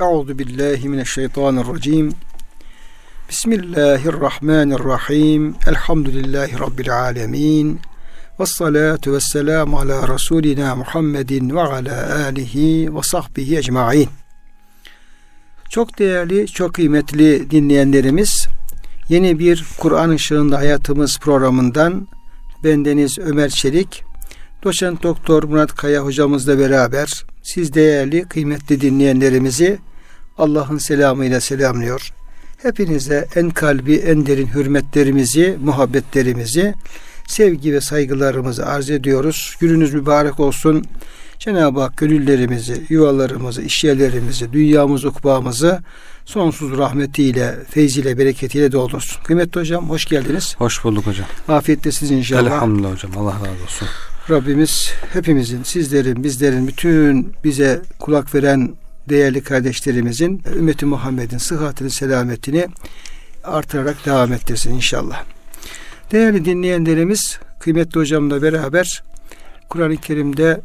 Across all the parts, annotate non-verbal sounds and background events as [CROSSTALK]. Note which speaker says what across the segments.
Speaker 1: Euzu billahi mineşşeytanirracim. Bismillahirrahmanirrahim. Elhamdülillahi rabbil alamin. Ves salatu vesselam ala rasulina Muhammedin ve ala alihi ve sahbihi ecmaîn. Çok değerli, çok kıymetli dinleyenlerimiz, yeni bir Kur'an ışığında hayatımız programından bendeniz Ömer Çelik, doçent doktor Murat Kaya hocamızla beraber siz değerli, kıymetli dinleyenlerimizi Allah'ın selamıyla selamlıyor. Hepinize en kalbi, en derin hürmetlerimizi, muhabbetlerimizi, sevgi ve saygılarımızı arz ediyoruz. Gününüz mübarek olsun. Cenab-ı Hak gönüllerimizi, yuvalarımızı, işyerlerimizi, dünyamızı, ukbağımızı sonsuz rahmetiyle, feyziyle, bereketiyle doldursun. Kıymetli hocam hoş geldiniz.
Speaker 2: Hoş bulduk hocam.
Speaker 1: Afiyettesiniz inşallah.
Speaker 2: Elhamdülillah hocam. Allah razı olsun.
Speaker 1: Rabbimiz hepimizin, sizlerin, bizlerin, bütün bize kulak veren değerli kardeşlerimizin ümmeti Muhammed'in sıhhatini, selametini artırarak devam ettirsin inşallah. Değerli dinleyenlerimiz, kıymetli hocamla beraber Kur'an-ı Kerim'de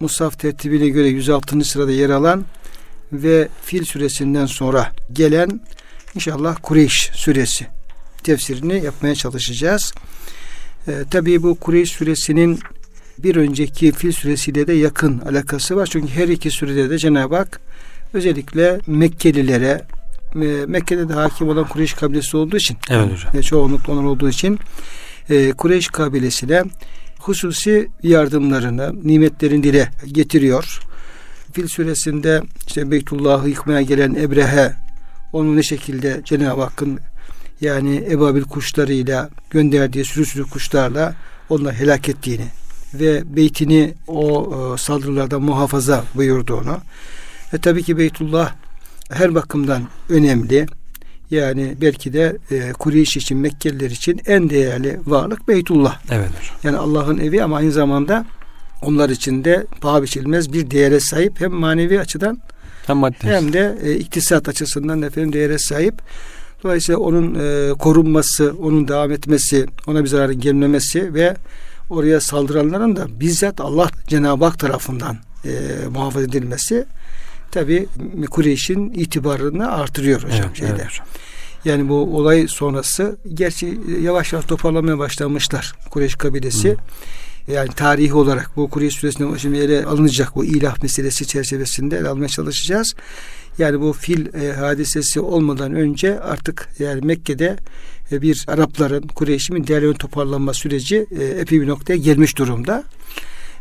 Speaker 1: Musaf tertibine göre 106. sırada yer alan ve Fil suresinden sonra gelen inşallah Kureyş suresi tefsirini yapmaya çalışacağız. Ee, Tabi bu Kureyş suresinin bir önceki Fil suresiyle de yakın alakası var. Çünkü her iki surede de Cenab-ı Hak özellikle Mekkelilere Mekke'de de hakim olan Kureyş kabilesi olduğu için
Speaker 2: evet hocam.
Speaker 1: çoğunlukla onlar olduğu için e, Kureyş kabilesine hususi yardımlarını, nimetlerini dile getiriyor. Fil suresinde işte Beytullah'ı yıkmaya gelen Ebrehe onu ne şekilde Cenab-ı Hakk'ın yani ebabil kuşlarıyla gönderdiği sürü sürü kuşlarla onları helak ettiğini ve beytini o e, saldırılardan muhafaza buyurduğunu. E tabii ki Beytullah her bakımdan önemli. Yani belki de e, Kureyş için, Mekkeliler için en değerli varlık Beytullah.
Speaker 2: Evet.
Speaker 1: Yani Allah'ın evi ama aynı zamanda onlar için de paha biçilmez bir değere sahip. Hem manevi açıdan
Speaker 2: hem, maddi.
Speaker 1: hem de e, iktisat açısından efendim değere sahip. Dolayısıyla onun e, korunması, onun devam etmesi, ona bir zararın gelmemesi ve oraya saldıranların da bizzat Allah Cenab-ı Hak tarafından e, muhafaza edilmesi tabi Kureyş'in itibarını artırıyor hocam
Speaker 2: evet,
Speaker 1: şeyde.
Speaker 2: Evet.
Speaker 1: Yani bu olay sonrası gerçi yavaş yavaş toparlamaya başlamışlar Kureyş kabilesi. Hı. Yani tarihi olarak bu Kureyş süresinde şimdi ele alınacak bu ilah meselesi çerçevesinde ele almaya çalışacağız. Yani bu fil e, hadisesi olmadan önce artık yani Mekke'de e, bir Arapların Kureyş'in değerlerin toparlanma süreci e, epey bir noktaya gelmiş durumda.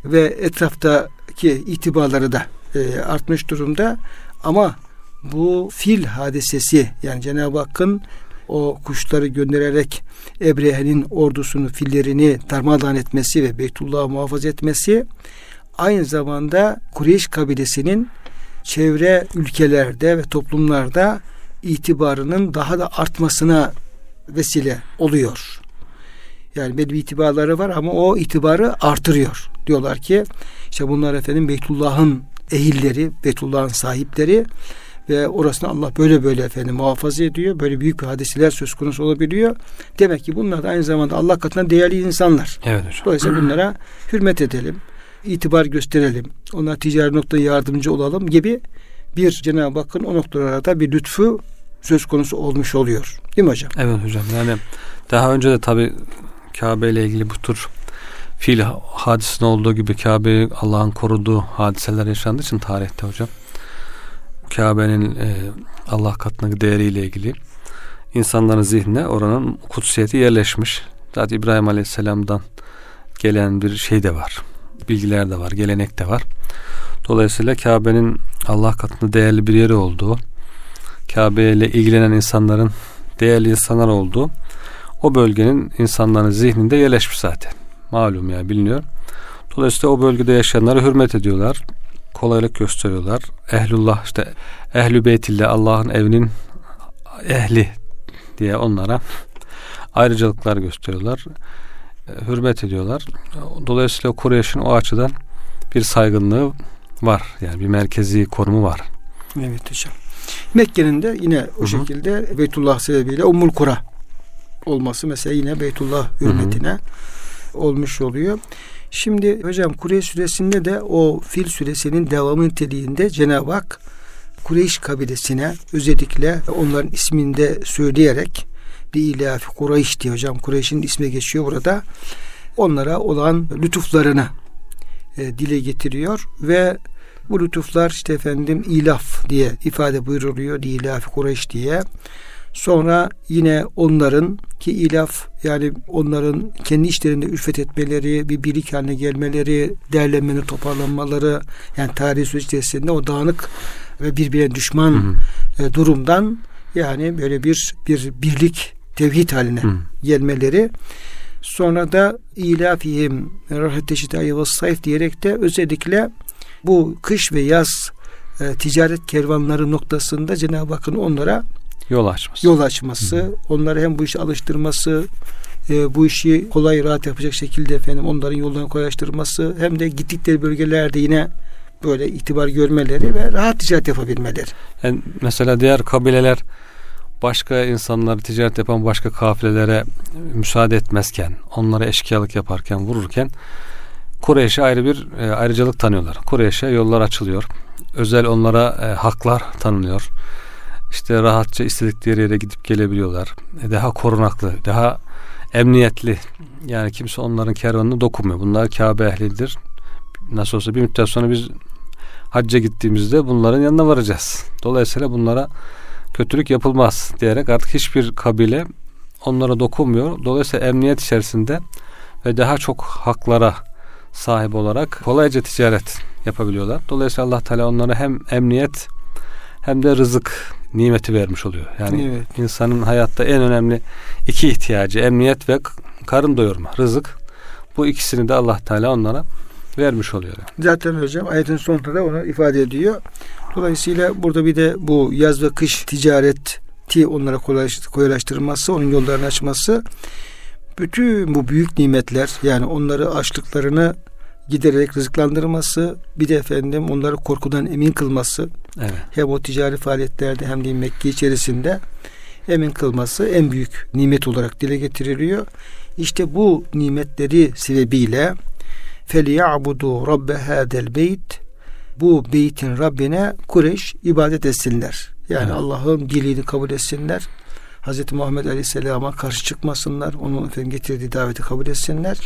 Speaker 1: Ve etraftaki itibarları da e, artmış durumda. Ama bu fil hadisesi yani Cenab-ı Hakk'ın o kuşları göndererek Ebrehe'nin ordusunu, fillerini darmadağın etmesi ve Beytullah'ı muhafaza etmesi aynı zamanda Kureyş kabilesinin çevre ülkelerde ve toplumlarda itibarının daha da artmasına vesile oluyor. Yani belli bir itibarları var ama o itibarı artırıyor. Diyorlar ki işte bunlar efendim Beytullah'ın ehilleri, Beytullah'ın sahipleri ve orasını Allah böyle böyle efendim muhafaza ediyor. Böyle büyük bir hadiseler söz konusu olabiliyor. Demek ki bunlar da aynı zamanda Allah katında değerli insanlar.
Speaker 2: Evet hocam.
Speaker 1: Dolayısıyla bunlara hürmet edelim, itibar gösterelim, ona ticari noktada yardımcı olalım gibi bir Cenab-ı Hakk'ın o noktalarda bir lütfu söz konusu olmuş oluyor. Değil mi hocam?
Speaker 2: Evet hocam. Yani daha önce de tabi Kabe ile ilgili bu tür fil hadisinde olduğu gibi Kabe'yi Allah'ın koruduğu hadiseler yaşandığı için tarihte hocam. Kabe'nin e, Allah katındaki değeriyle ilgili insanların zihnine oranın kutsiyeti yerleşmiş. Zaten İbrahim Aleyhisselam'dan gelen bir şey de var. Bilgiler de var, gelenek de var. Dolayısıyla Kabe'nin Allah katında değerli bir yeri olduğu, Kabe ile ilgilenen insanların değerli insanlar olduğu o bölgenin insanların zihninde yerleşmiş zaten. Malum ya biliniyor. Dolayısıyla o bölgede yaşayanlara hürmet ediyorlar. Kolaylık gösteriyorlar. Ehlullah işte ehlü beytillah Allah'ın evinin ehli diye onlara ayrıcalıklar gösteriyorlar. Hürmet ediyorlar. Dolayısıyla Kureyş'in o açıdan bir saygınlığı var. Yani bir merkezi konumu var.
Speaker 1: Evet hocam. Mekke'nin de yine o Hı-hı. şekilde Beytullah sebebiyle Ummul Kura olması mesela yine Beytullah hürmetine Hı-hı. olmuş oluyor. Şimdi hocam Kureyş suresinde de o Fil suresinin devamı niteliğinde Cenab-ı Hak Kureyş kabilesine özellikle onların isminde söyleyerek ilafi Kureyş diye hocam Kureyş'in ismi geçiyor burada. Onlara olan lütuflarını e, dile getiriyor ve bu lütuflar işte efendim ilaf diye ifade buyuruluyor. İlafi Kureyş diye. Sonra yine onların ki ilaf yani onların kendi işlerinde ülfet etmeleri, bir birlik haline gelmeleri, derlenmeleri, toparlanmaları yani tarih süreç içerisinde o dağınık ve birbirine düşman hı hı. E, durumdan yani böyle bir bir birlik tevhid haline hı. gelmeleri sonra da ilafihim rahete şitayı ve sayf diyerek de özellikle bu kış ve yaz e, ticaret kervanları noktasında Cenab-ı Hakk'ın onlara
Speaker 2: yol açması.
Speaker 1: Yol açması, Hı. onları hem bu işe alıştırması, e, bu işi kolay rahat yapacak şekilde efendim onların yollarını kolaylaştırması hem de gittikleri bölgelerde yine böyle itibar görmeleri ve rahat ticaret yapabilmeleri.
Speaker 2: Yani mesela diğer kabileler başka insanları ticaret yapan başka kafilelere müsaade etmezken, onlara eşkıyalık yaparken, vururken Kureyş'e ayrı bir e, ayrıcalık tanıyorlar. Kureyş'e yollar açılıyor. Özel onlara e, haklar tanınıyor işte rahatça istedikleri yere gidip gelebiliyorlar. E, daha korunaklı, daha emniyetli. Yani kimse onların kervanına dokunmuyor. Bunlar Kabe ehlidir. Nasıl olsa bir müddet sonra biz hacca gittiğimizde bunların yanına varacağız. Dolayısıyla bunlara kötülük yapılmaz diyerek artık hiçbir kabile onlara dokunmuyor. Dolayısıyla emniyet içerisinde ve daha çok haklara sahip olarak kolayca ticaret yapabiliyorlar. Dolayısıyla Allah Teala onlara hem emniyet hem de rızık nimeti vermiş oluyor. Yani evet. insanın hayatta en önemli iki ihtiyacı emniyet ve karın doyurma, rızık. Bu ikisini de Allah Teala onlara vermiş oluyor.
Speaker 1: Zaten hocam ayetin sonunda da onu ifade ediyor. Dolayısıyla burada bir de bu yaz ve kış ticareti onlara kolaylaştırması, onun yollarını açması bütün bu büyük nimetler yani onları açlıklarını gidererek rızıklandırması bir de efendim onları korkudan emin kılması evet. hem o ticari faaliyetlerde hem de Mekke içerisinde emin kılması en büyük nimet olarak dile getiriliyor. İşte bu nimetleri sebebiyle feliyabudu rabbe hadel beyt bu beytin Rabbine Kureyş ibadet etsinler. Yani evet. Allah'ın dilini kabul etsinler Hz. Muhammed Aleyhisselam'a karşı çıkmasınlar. Onun efendim getirdiği daveti kabul etsinler.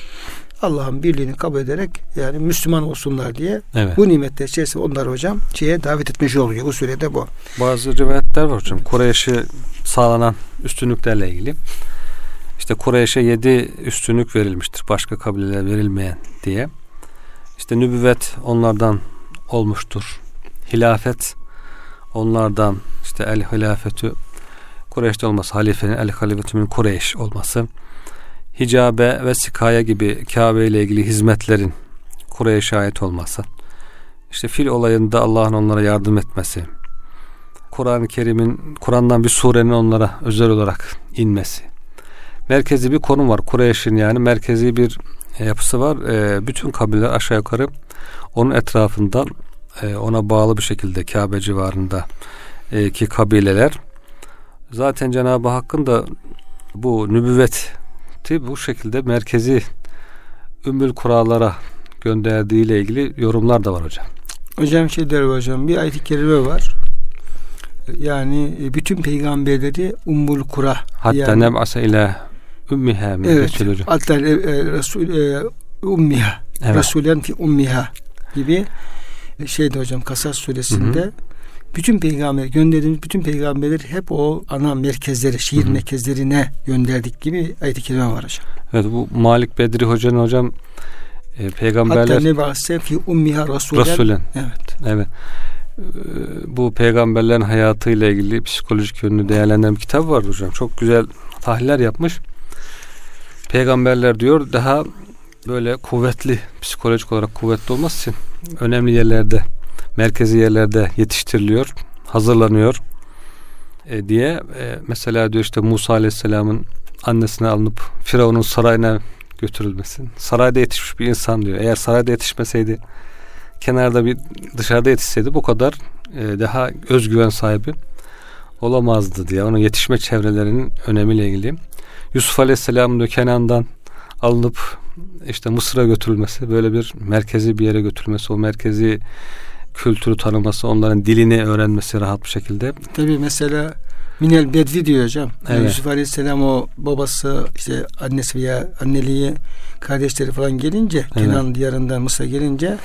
Speaker 1: Allah'ın birliğini kabul ederek yani Müslüman olsunlar diye evet. bu nimetler içerisinde onları hocam şeye davet etmiş oluyor. Bu sürede bu.
Speaker 2: Bazı rivayetler var hocam. Kureyş'e sağlanan üstünlüklerle ilgili. İşte Kureyş'e yedi üstünlük verilmiştir. Başka kabilelere verilmeyen diye. İşte nübüvvet onlardan olmuştur. Hilafet onlardan işte el hilafetü Kureyş'te olması halifenin el halifetü Kureyş olması hicabe ve sikaya gibi Kabe ile ilgili hizmetlerin Kureyş'e ait olması, işte fil olayında Allah'ın onlara yardım etmesi, Kur'an-ı Kerim'in, Kur'an'dan bir surenin onlara özel olarak inmesi. Merkezi bir konum var. Kureyş'in yani merkezi bir e, yapısı var. E, bütün kabileler aşağı yukarı onun etrafında e, ona bağlı bir şekilde Kabe civarında ki kabileler. Zaten Cenab-ı Hakk'ın da bu nübüvvet ayeti bu şekilde merkezi ümmül kurallara gönderdiği ile ilgili yorumlar da var hocam.
Speaker 1: Hocam şey der hocam bir ayet-i kerime var. Yani e, bütün peygamberleri ummul kura.
Speaker 2: Hatta
Speaker 1: yani,
Speaker 2: neb'ase ile ümmiha
Speaker 1: evet, hocam. Hatta e, e, Resul e, ummiha. Evet. Resulen fi ummiha gibi şeyde hocam Kasas suresinde hı hı bütün peygamber gönderdiğimiz bütün peygamberleri hep o ana merkezlere, şehir Hı-hı. merkezlerine gönderdik gibi ayet-i kerime var hocam.
Speaker 2: Evet bu Malik Bedri hocanın hocam e, peygamberler Hatta
Speaker 1: ne varsa fi ummiha rasulen. rasulen.
Speaker 2: Evet. Evet. E, bu peygamberlerin hayatıyla ilgili psikolojik yönünü değerlendiren bir kitap var hocam. Çok güzel tahliller yapmış. Peygamberler diyor daha böyle kuvvetli psikolojik olarak kuvvetli olması için önemli yerlerde merkezi yerlerde yetiştiriliyor, hazırlanıyor e, diye e, mesela diyor işte Musa Aleyhisselam'ın annesine alınıp Firavun'un sarayına götürülmesin. Sarayda yetişmiş bir insan diyor. Eğer sarayda yetişmeseydi kenarda bir dışarıda yetişseydi bu kadar e, daha özgüven sahibi olamazdı diye. Onun yetişme çevrelerinin önemiyle ilgili. Yusuf Aleyhisselam diyor Kenan'dan alınıp işte Mısır'a götürülmesi böyle bir merkezi bir yere götürülmesi o merkezi kültürü tanıması, onların dilini öğrenmesi rahat bir şekilde.
Speaker 1: Tabi mesela Minel Bedvi diyor hocam.
Speaker 2: Evet.
Speaker 1: Yusuf Aleyhisselam o babası işte annesi veya anneliği kardeşleri falan gelince
Speaker 2: Evet.
Speaker 1: Kenan diyarından Mısır'a gelince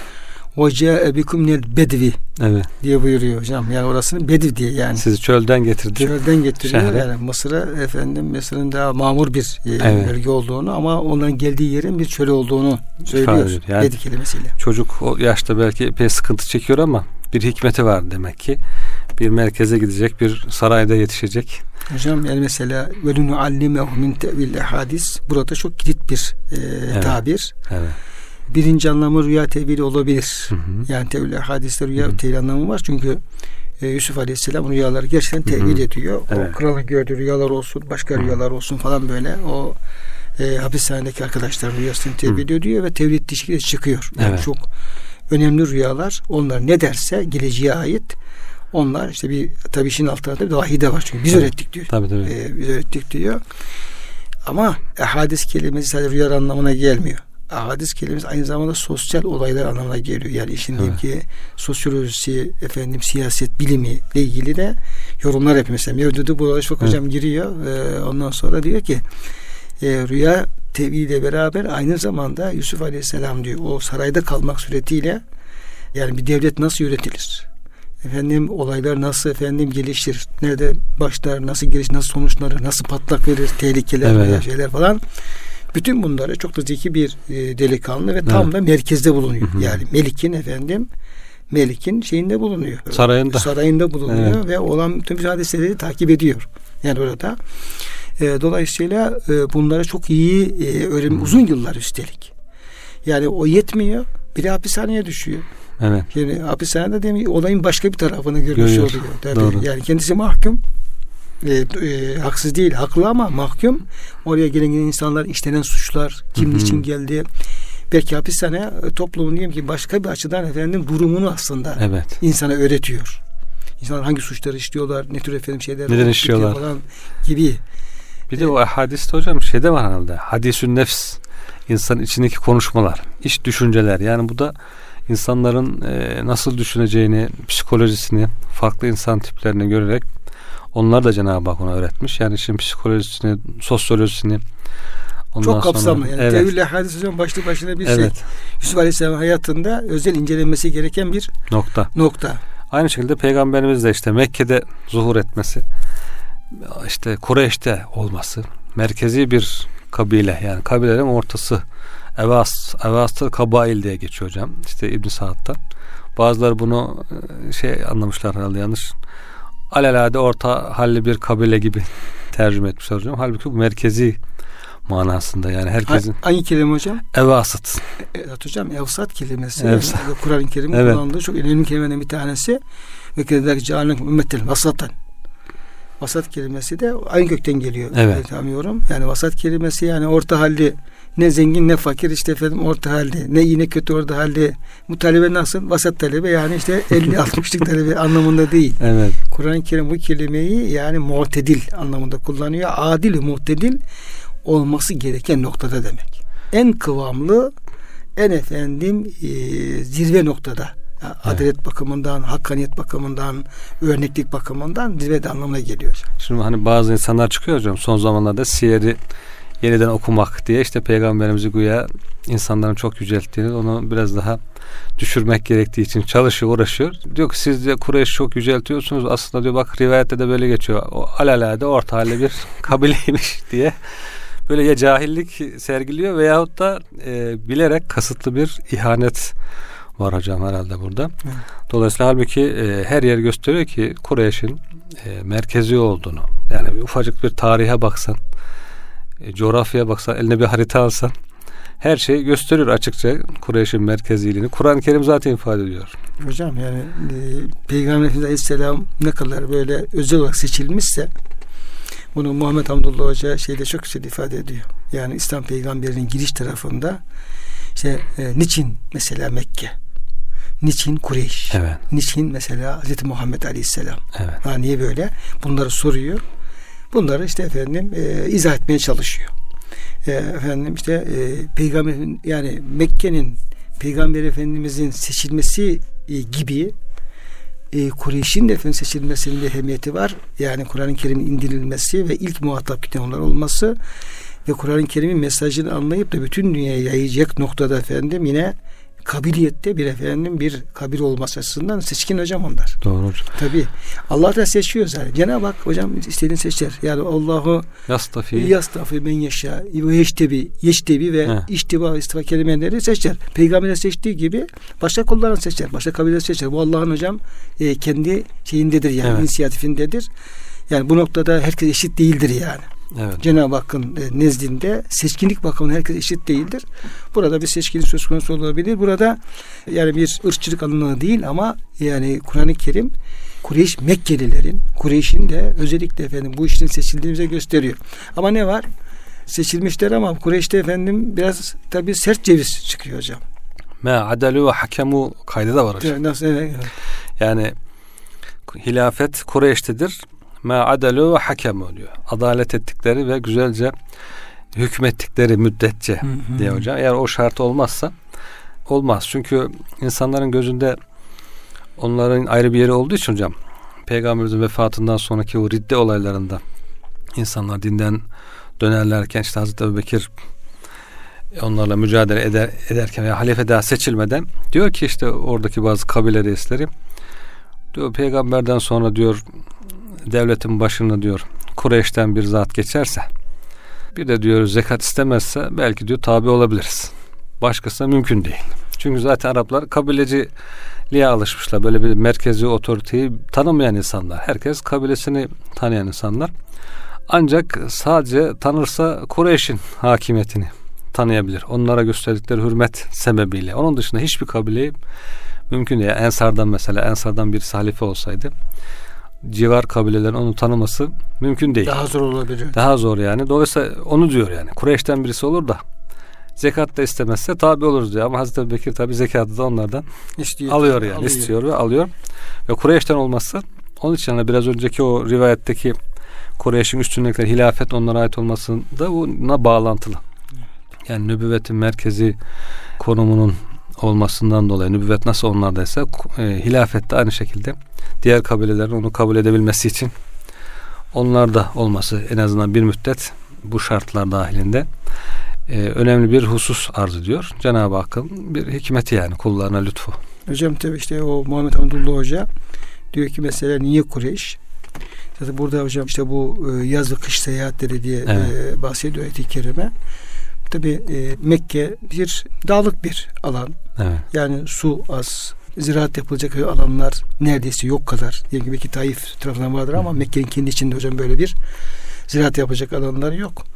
Speaker 1: Hoca ebikum minel bedvi
Speaker 2: Evet.
Speaker 1: diye buyuruyor hocam. Yani orasını Bedvi diye yani.
Speaker 2: Sizi çölden getirdi.
Speaker 1: Çölden getiriyor
Speaker 2: şehre.
Speaker 1: yani Mısır'a efendim Mısır'ın daha mamur bir e,
Speaker 2: Evet.
Speaker 1: bölge olduğunu ama onların geldiği yerin bir çöl olduğunu söylüyor.
Speaker 2: Yani-
Speaker 1: Bedvi kelimesiyle.
Speaker 2: Çocuk o yaşta belki epey sıkıntı çekiyor ama bir hikmeti var demek ki. Bir merkeze gidecek, bir sarayda yetişecek.
Speaker 1: Hocam yani mesela velunu allimehu min tevil hadis burada çok kilit bir e,
Speaker 2: Evet.
Speaker 1: tabir.
Speaker 2: Evet.
Speaker 1: Birinci anlamı rüya tevili olabilir.
Speaker 2: Hı hı.
Speaker 1: Yani tevil hadiste rüya
Speaker 2: Hı hı.
Speaker 1: tevil anlamı var çünkü e, Yusuf Aleyhisselam rüyaları gerçekten tevil ediyor.
Speaker 2: Evet.
Speaker 1: O kralın gördüğü rüyalar olsun, başka
Speaker 2: Hı
Speaker 1: rüyalar olsun falan böyle o e, hapishanedeki arkadaşların rüyasını tevil ediyor ve tevil ettiği şekilde çıkıyor. Yani
Speaker 2: Evet.
Speaker 1: çok önemli rüyalar. Onlar ne derse geleceğe ait onlar işte bir tabi işin altında da bir vahiy de var çünkü biz
Speaker 2: Tabii.
Speaker 1: öğrettik diyor.
Speaker 2: Tabii tabii.
Speaker 1: Ee, biz öğrettik diyor. Ama hadis kelimesi sadece rüya anlamına gelmiyor. Hadis kelimesi aynı zamanda sosyal olaylar anlamına geliyor. Yani işin diyeyim ki sosyolojisi, efendim siyaset bilimi ile ilgili de yorumlar yapıyor. Mesela Mevdudu çok
Speaker 2: Evet.
Speaker 1: hocam giriyor. Ee, ondan sonra diyor ki e, rüya tevhiyle beraber aynı zamanda Yusuf Aleyhisselam diyor o sarayda kalmak suretiyle yani bir devlet nasıl yönetilir? Efendim olaylar nasıl efendim gelişir? Nerede başlar? Nasıl geliş? Nasıl sonuçları? Nasıl patlak verir? Tehlikeler
Speaker 2: Evet,
Speaker 1: veya
Speaker 2: evet.
Speaker 1: şeyler falan. Bütün bunları çok da zeki bir e, delikanlı ve tam
Speaker 2: Evet.
Speaker 1: da merkezde bulunuyor.
Speaker 2: Hı hı.
Speaker 1: Yani Melik'in efendim Melik'in şeyinde bulunuyor.
Speaker 2: Sarayında.
Speaker 1: Sarayında bulunuyor
Speaker 2: Evet.
Speaker 1: ve olan bütün hadiseleri takip ediyor. Yani orada. E, dolayısıyla e, bunları çok iyi e, öğren uzun yıllar üstelik. Yani o yetmiyor. Bir de hapishaneye düşüyor.
Speaker 2: Evet.
Speaker 1: Yani hapishanede demek olayın başka bir tarafını görmüş
Speaker 2: Görüyor.
Speaker 1: oluyor. Tabii.
Speaker 2: Doğru.
Speaker 1: Yani kendisi mahkum. E, e, haksız değil, haklı ama mahkum. Oraya gelen insanlar işlenen suçlar, kim
Speaker 2: Hı hı.
Speaker 1: için geldi. Belki hapishane e, toplumun diyeyim ki başka bir açıdan efendim durumunu aslında
Speaker 2: Evet.
Speaker 1: insana öğretiyor. İnsanlar hangi suçları işliyorlar, ne tür efendim şeyler
Speaker 2: Neden işliyorlar?
Speaker 1: falan gibi.
Speaker 2: Bir de o hadiste hocam şeyde var herhalde. Hadisün nefs. İnsanın içindeki konuşmalar, iç düşünceler. Yani bu da insanların e, nasıl düşüneceğini, psikolojisini, farklı insan tiplerini görerek onlar da Cenab-ı Hak ona öğretmiş. Yani işin psikolojisini, sosyolojisini ondan
Speaker 1: Çok kapsamlı.
Speaker 2: sonra,
Speaker 1: Yani
Speaker 2: evet,
Speaker 1: tevhille hadis hocam başlı başına bir şey.
Speaker 2: evet,
Speaker 1: Yusuf Aleyhisselam hayatında özel incelenmesi gereken bir
Speaker 2: nokta.
Speaker 1: nokta.
Speaker 2: Aynı şekilde peygamberimiz de işte Mekke'de zuhur etmesi, işte Kureyş'te olması, merkezi bir kabile yani kabilelerin ortası. Evas, Evastır Kabail diye geçiyor hocam. İşte İbn Saad'dan. Bazıları bunu e, şey anlamışlar herhalde yanlış. Alelade orta halli bir kabile gibi tercüme etmişler hocam. Halbuki bu merkezi manasında yani herkesin
Speaker 1: Ha- Hangi kelime hocam?
Speaker 2: evasıt.
Speaker 1: Evet hocam evsat kelimesi.
Speaker 2: Evsat.
Speaker 1: Yani Kur'an-ı Kerim'in
Speaker 2: Evet.
Speaker 1: kullandığı çok önemli kelimelerden bir tanesi. Ve kedek cealen ümmetel vasatan. Vasat kelimesi de aynı kökten geliyor.
Speaker 2: Evet.
Speaker 1: Ben Tanıyorum. Yani vasat kelimesi yani orta halli ne zengin ne fakir işte efendim orta halde ne iyi ne kötü orta halde bu talebe nasıl vasat talebe yani işte [LAUGHS] 50-60'lık talebe anlamında değil.
Speaker 2: Evet.
Speaker 1: Kur'an-ı Kerim bu kelimeyi yani muhtedil anlamında kullanıyor. Adil ve muhtedil olması gereken noktada demek. En kıvamlı, en efendim e, zirve noktada. Ya, Adalet bakımından, hakkaniyet bakımından, örneklik bakımından zirvede anlamına geliyor.
Speaker 2: Şimdi hani bazı insanlar çıkıyor hocam son zamanlarda siyeri yeniden okumak diye işte peygamberimizi güya insanların çok yücelttiğini onu biraz daha düşürmek gerektiği için çalışıyor uğraşıyor. Diyor ki siz de Kureyş çok yüceltiyorsunuz aslında diyor bak rivayette de böyle geçiyor. O alalade orta halli bir [LAUGHS] kabileymiş diye böyle ya cahillik sergiliyor veyahut da e, bilerek kasıtlı bir ihanet var hocam herhalde burada. Dolayısıyla halbuki e, her yer gösteriyor ki Kureyş'in e, merkezi olduğunu. Yani bir ufacık bir tarihe baksan, e, coğrafyaya baksan, eline bir harita alsan her şey gösteriyor açıkça Kureyş'in merkeziliğini. Kur'an-ı Kerim zaten ifade ediyor.
Speaker 1: Hocam yani e, Peygamber Efendimiz Aleyhisselam ne kadar böyle özel olarak seçilmişse bunu Muhammed Hamdullah Hoca şeyde çok güzel ifade ediyor. Yani İslam peygamberinin giriş tarafında işte e, niçin mesela Mekke? Niçin Kureyş?
Speaker 2: Evet.
Speaker 1: Niçin mesela Hz. Muhammed Aleyhisselam?
Speaker 2: Evet.
Speaker 1: Ha, niye böyle? Bunları soruyor. Bunları işte efendim e, izah etmeye çalışıyor. E, efendim işte e, peygamberin yani Mekke'nin peygamber efendimizin seçilmesi e, gibi e, Kureyş'in de efendim seçilmesinin bir ehemmiyeti var. Yani Kur'an-ı Kerim'in indirilmesi ve ilk muhatap kitaplar olması ve Kur'an-ı Kerim'in mesajını anlayıp da bütün dünyaya yayacak noktada efendim yine kabiliyette bir efendim bir kabil olması açısından seçkin hocam onlar.
Speaker 2: Doğru hocam.
Speaker 1: Tabi. Allah da seçiyor zaten. Cenab-ı Hak hocam istediğini seçer. Yani Allahu
Speaker 2: yastafi
Speaker 1: yastafi men yaşa ve yeştebi yeştebi ve He. iştiba istifa kelimeleri seçer. Peygamberler seçtiği gibi başka kullarını seçer. Başka kabileleri seçer. Bu Allah'ın hocam e, kendi şeyindedir yani evet. inisiyatifindedir. Yani bu noktada herkes eşit değildir yani. Evet. Cenab-ı Hakk'ın e, nezdinde seçkinlik bakımından herkes eşit değildir. Burada bir seçkinlik söz konusu olabilir. Burada yani bir ırkçılık anlamında değil ama yani Kur'an-ı Kerim Kureyş Mekkelilerin, Kureyş'in de özellikle efendim bu işin seçildiğimize gösteriyor. Ama ne var? Seçilmişler ama Kureyş'te efendim biraz tabi sert ceviz çıkıyor hocam.
Speaker 2: Me adelu ve hakemu kaydı da var hocam. Nasıl, evet, evet. Yani hilafet Kureyş'tedir ma adelu hakemu diyor. Adalet ettikleri ve güzelce hükmettikleri müddetçe hı hı. diye hocam. Eğer o şart olmazsa olmaz. Çünkü insanların gözünde onların ayrı bir yeri olduğu için hocam peygamberimizin vefatından sonraki o ridde olaylarında insanlar dinden dönerlerken işte Hazreti Ebu Bekir onlarla mücadele eder, ederken veya halife daha seçilmeden diyor ki işte oradaki bazı kabile reisleri diyor peygamberden sonra diyor devletin başına diyor Kureyş'ten bir zat geçerse bir de diyor zekat istemezse belki diyor tabi olabiliriz. Başkasına mümkün değil. Çünkü zaten Araplar kabileciliğe alışmışlar. Böyle bir merkezi otoriteyi tanımayan insanlar. Herkes kabilesini tanıyan insanlar. Ancak sadece tanırsa Kureyş'in hakimiyetini tanıyabilir. Onlara gösterdikleri hürmet sebebiyle. Onun dışında hiçbir kabileyi mümkün değil. Ensardan mesela Ensardan bir halife olsaydı civar kabilelerin onu tanıması mümkün değil.
Speaker 1: Daha zor olabilir.
Speaker 2: Daha zor yani. Dolayısıyla onu diyor yani. Kureyş'ten birisi olur da zekat da istemezse tabi oluruz diyor. Ama Hazreti Bekir tabi zekatı da onlardan İstiyor, alıyor yani. Alıyor. istiyor ve alıyor. Ve Kureyş'ten olmazsa onun için hani biraz önceki o rivayetteki Kureyş'in üstünlükleri hilafet onlara ait olmasında buna bağlantılı. Yani nübüvvetin merkezi konumunun olmasından dolayı nübüvvet nasıl onlardaysa e, hilafet de aynı şekilde diğer kabilelerin onu kabul edebilmesi için onlarda olması en azından bir müddet bu şartlar dahilinde e, önemli bir husus arz ediyor. Cenab-ı Hakk'ın bir hikmeti yani kullarına lütfu.
Speaker 1: Hocam tabi işte o Muhammed Hamdullah Hoca diyor ki mesela niye Kureyş? Zaten burada hocam işte bu e, yaz ve kış seyahatleri diye evet. e, bahsediyor ayet-i kerime. Tabi e, Mekke bir dağlık bir alan. Evet. Yani su az, ziraat yapılacak alanlar neredeyse yok kadar. Diyelim belki Taif tarafından vardır ama Mekke'nin kendi içinde hocam böyle bir ziraat yapacak alanlar yok.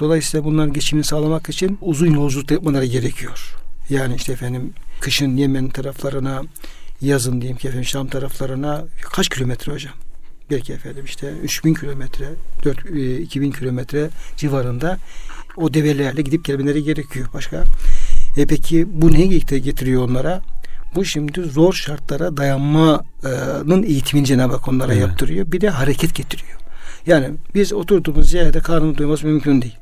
Speaker 1: Dolayısıyla bunların geçimini sağlamak için uzun yolculuk yapmaları gerekiyor. Yani işte efendim kışın Yemen taraflarına, yazın diyeyim ki efendim Şam taraflarına kaç kilometre hocam? Belki efendim işte 3000 kilometre, 4 2000 kilometre civarında o develerle gidip gelmeleri gerekiyor. Başka e peki bu neyi getiriyor onlara? Bu şimdi zor şartlara dayanmanın eğitimini Cenab-ı Hak onlara evet. yaptırıyor. Bir de hareket getiriyor. Yani biz oturduğumuz yerde karnını doyması mümkün değil.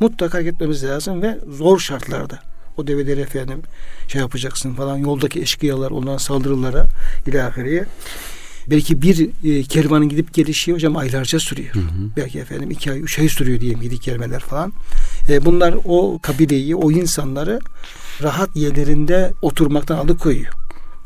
Speaker 1: Mutlaka hareket etmemiz lazım ve zor şartlarda. O develeri efendim şey yapacaksın falan yoldaki eşkıyalar onların saldırılara ilahiriye belki bir e, kervanın gidip gelişi hocam aylarca sürüyor. Hı hı. Belki efendim iki ay, üç ay sürüyor diyelim gidip gelmeler falan. E, bunlar o kabileyi, o insanları rahat yerlerinde oturmaktan alıkoyuyor.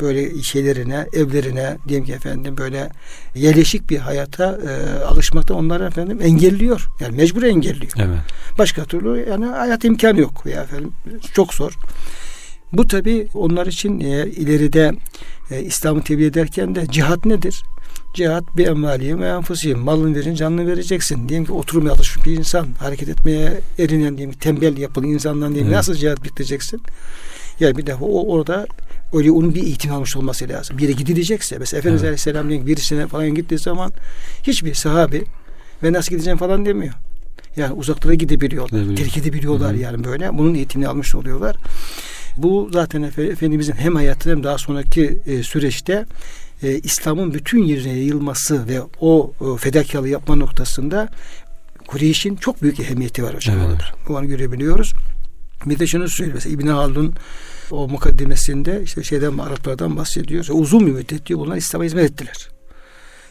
Speaker 1: Böyle şeylerine, evlerine diyelim ki efendim böyle yerleşik bir hayata e, alışmaktan onları efendim engelliyor. Yani mecbur engelliyor. Evet. Başka türlü yani hayat imkanı yok veya efendim çok zor. Bu tabi onlar için e, ileride e, İslam'ı tebliğ ederken de cihat nedir? Cihat bir emvaliyim ve enfusiyim. Malını verin, canını vereceksin. Diyelim ki oturmaya alışmış bir insan, hareket etmeye erinen diyelim tembel yapılı insandan diyelim evet. nasıl cihat bitireceksin? Yani bir defa o orada öyle onun bir eğitim almış olması lazım. Bir yere gidilecekse mesela Efendimiz evet. Aleyhisselam diyelim birisine falan gittiği zaman hiçbir sahabi ve nasıl gideceğim falan demiyor. Yani uzaklara gidebiliyorlar. Terk edebiliyorlar yani böyle. Bunun eğitimini almış oluyorlar. Bu zaten Efendimizin hem hayatı hem daha sonraki e, süreçte e, İslam'ın bütün yerine yayılması ve o e, fedakarlığı yapma noktasında Kureyş'in çok büyük ehemmiyeti var hocam. Evet. Bunu görebiliyoruz. Bir de şunu söylüyor. Mesela İbn Haldun o mukaddimesinde işte şeyden Araplardan bahsediyor. Uzun bir müddet diyor bunlar İslam'a hizmet ettiler.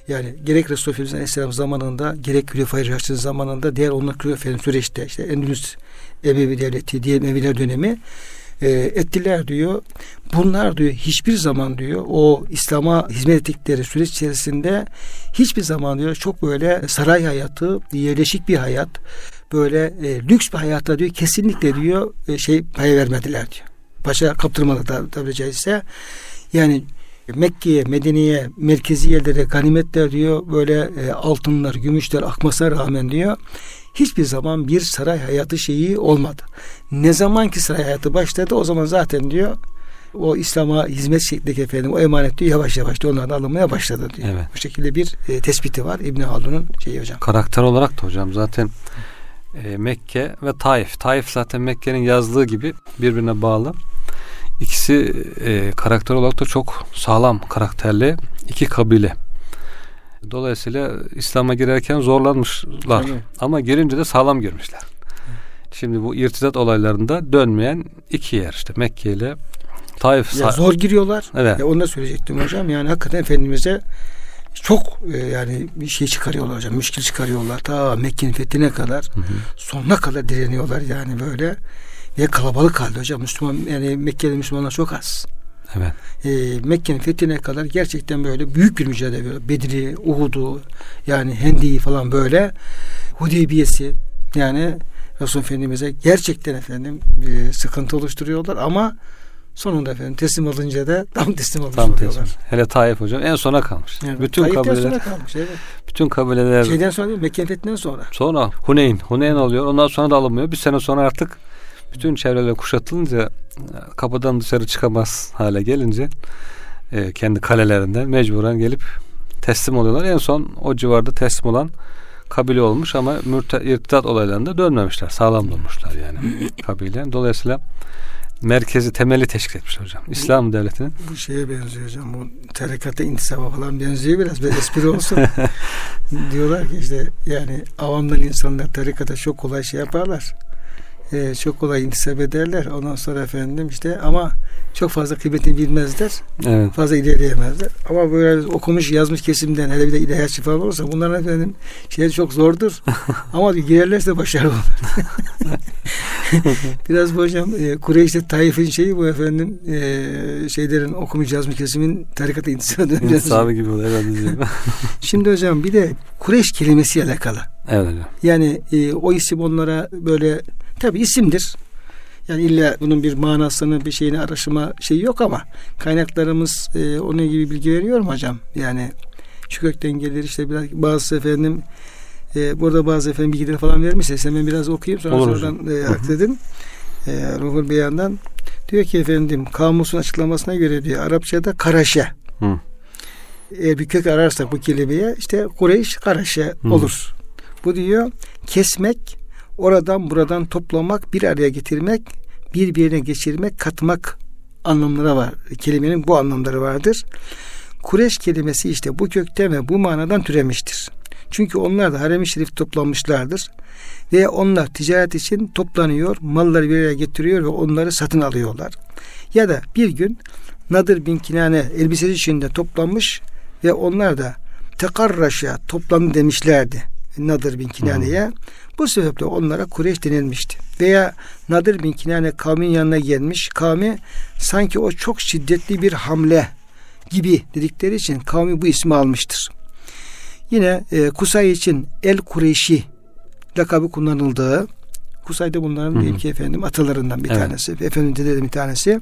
Speaker 1: Yani gerek Resulullah Aleyhisselam zamanında gerek Külefai Raşid'in zamanında diğer onlar Külefai'nin süreçte işte Endülüs Emevi Devleti diye Emeviler dönemi e, ettiler diyor. Bunlar diyor hiçbir zaman diyor o İslam'a hizmet ettikleri süreç içerisinde hiçbir zaman diyor çok böyle saray hayatı, yerleşik bir hayat, böyle e, lüks bir hayatta diyor kesinlikle diyor e, şey pay vermediler diyor. Başa kaptırmadı da, tabi caizse. Yani Mekke'ye, Medine'ye, merkezi yerlere ganimetler diyor böyle e, altınlar, gümüşler akmasına rağmen diyor hiçbir zaman bir saray hayatı şeyi olmadı. Ne zaman ki saray hayatı başladı o zaman zaten diyor o İslam'a hizmet şeklindeki efendim o emanet diyor yavaş yavaş diyor onlardan alınmaya başladı diyor. Evet. Bu şekilde bir e, tespiti var İbn Haldun'un şeyi hocam.
Speaker 2: Karakter olarak da hocam zaten e, Mekke ve Taif. Taif zaten Mekke'nin yazdığı gibi birbirine bağlı. İkisi e, karakter olarak da çok sağlam karakterli iki kabile. Dolayısıyla İslam'a girerken zorlanmışlar. Tabii. Ama girince de sağlam girmişler. Şimdi bu irtidat olaylarında dönmeyen iki yer işte Mekke ile Taif.
Speaker 1: Ya zor giriyorlar. Evet. Ya onu da söyleyecektim hocam. Yani hakikaten Efendimiz'e çok e, yani bir şey çıkarıyorlar hocam. Müşkil çıkarıyorlar. Ta Mekke'nin fethine kadar hı hı. sonuna kadar direniyorlar yani böyle. Ve kalabalık halde hocam. Müslüman yani Mekke'de Müslümanlar çok az. Evet. E, Mekke'nin fethine kadar gerçekten böyle büyük bir mücadele. Bedri, Uhud'u yani Hendi'yi falan böyle Hudeybiyesi yani Resul Efendimiz'e gerçekten efendim e, sıkıntı oluşturuyorlar ama sonunda efendim teslim olunca da tam teslim olmuş tam oluyorlar. Teslim.
Speaker 2: Hele Taif hocam en sona kalmış. Yani, bütün kabileler sonra kalmış evet. Bütün kabileler
Speaker 1: şeyden sonra değil Mekke fethinden sonra.
Speaker 2: Sonra Huneyn, Huneyn oluyor. Ondan sonra da alınmıyor. Bir sene sonra artık bütün çevreler kuşatılınca kapıdan dışarı çıkamaz hale gelince e, kendi kalelerinden mecburen gelip teslim oluyorlar. En son o civarda teslim olan kabile olmuş ama irtidat olaylarında dönmemişler. Sağlam durmuşlar yani [LAUGHS] kabile. Dolayısıyla merkezi temeli teşkil etmiş hocam. İslam devletinin.
Speaker 1: Bu şeye benziyor hocam. Bu tarikata intisaba falan benziyor biraz. Bir espri olsun. [LAUGHS] Diyorlar ki işte yani avamdan insanlar tarikata çok kolay şey yaparlar e, çok kolay intisap ederler. Ondan sonra efendim işte ama çok fazla kıymetini bilmezler. Evet. Fazla ilerleyemezler. Ama böyle okumuş yazmış kesimden hele bir de ilahiyatçı falan olursa bunların efendim şeyleri çok zordur. [LAUGHS] ama girerlerse başarılı olur. [LAUGHS] Biraz bu hocam e, Kureyş'te Taif'in şeyi bu efendim e, şeylerin okumuş yazmış kesimin tarikatı intisap
Speaker 2: İntisabı gibi oluyor. Evet, [LAUGHS]
Speaker 1: Şimdi hocam bir de Kureyş kelimesiyle alakalı.
Speaker 2: Evet hocam.
Speaker 1: Yani e, o isim onlara böyle Tabi isimdir. Yani illa bunun bir manasını bir şeyini araştırma şeyi yok ama kaynaklarımız e, onun gibi bilgi veriyor mu hocam? Yani şu kökten gelir işte biraz bazı efendim e, burada bazı efendim bilgileri falan vermişse ben biraz okuyayım sonra Olur sonradan e, akledim. E, Ruhul Beyan'dan diyor ki efendim kamusun açıklamasına göre diyor Arapçada karaşe. Hı. Eğer bir kök ararsak bu kelimeye işte Kureyş karaşe olur. Bu diyor kesmek, oradan buradan toplamak, bir araya getirmek, birbirine geçirmek, katmak anlamları var. Kelimenin bu anlamları vardır. Kureş kelimesi işte bu kökte ve bu manadan türemiştir. Çünkü onlar da harem-i şerif toplanmışlardır. Ve onlar ticaret için toplanıyor, malları bir araya getiriyor ve onları satın alıyorlar. Ya da bir gün Nadir bin Kinane elbisesi içinde toplanmış ve onlar da tekarraşa toplandı demişlerdi. Nadir bin Kinane'ye. Bu sebeple onlara Kureyş denilmişti. Veya Nadir bin Kinane kavmin yanına gelmiş. Kavmi sanki o çok şiddetli bir hamle gibi dedikleri için kavmi bu ismi almıştır. Yine e, Kusay için El Kureyşi lakabı kullanıldığı Kusay da bunların hı ki efendim atalarından bir evet. tanesi. Efendim dedelerden bir tanesi.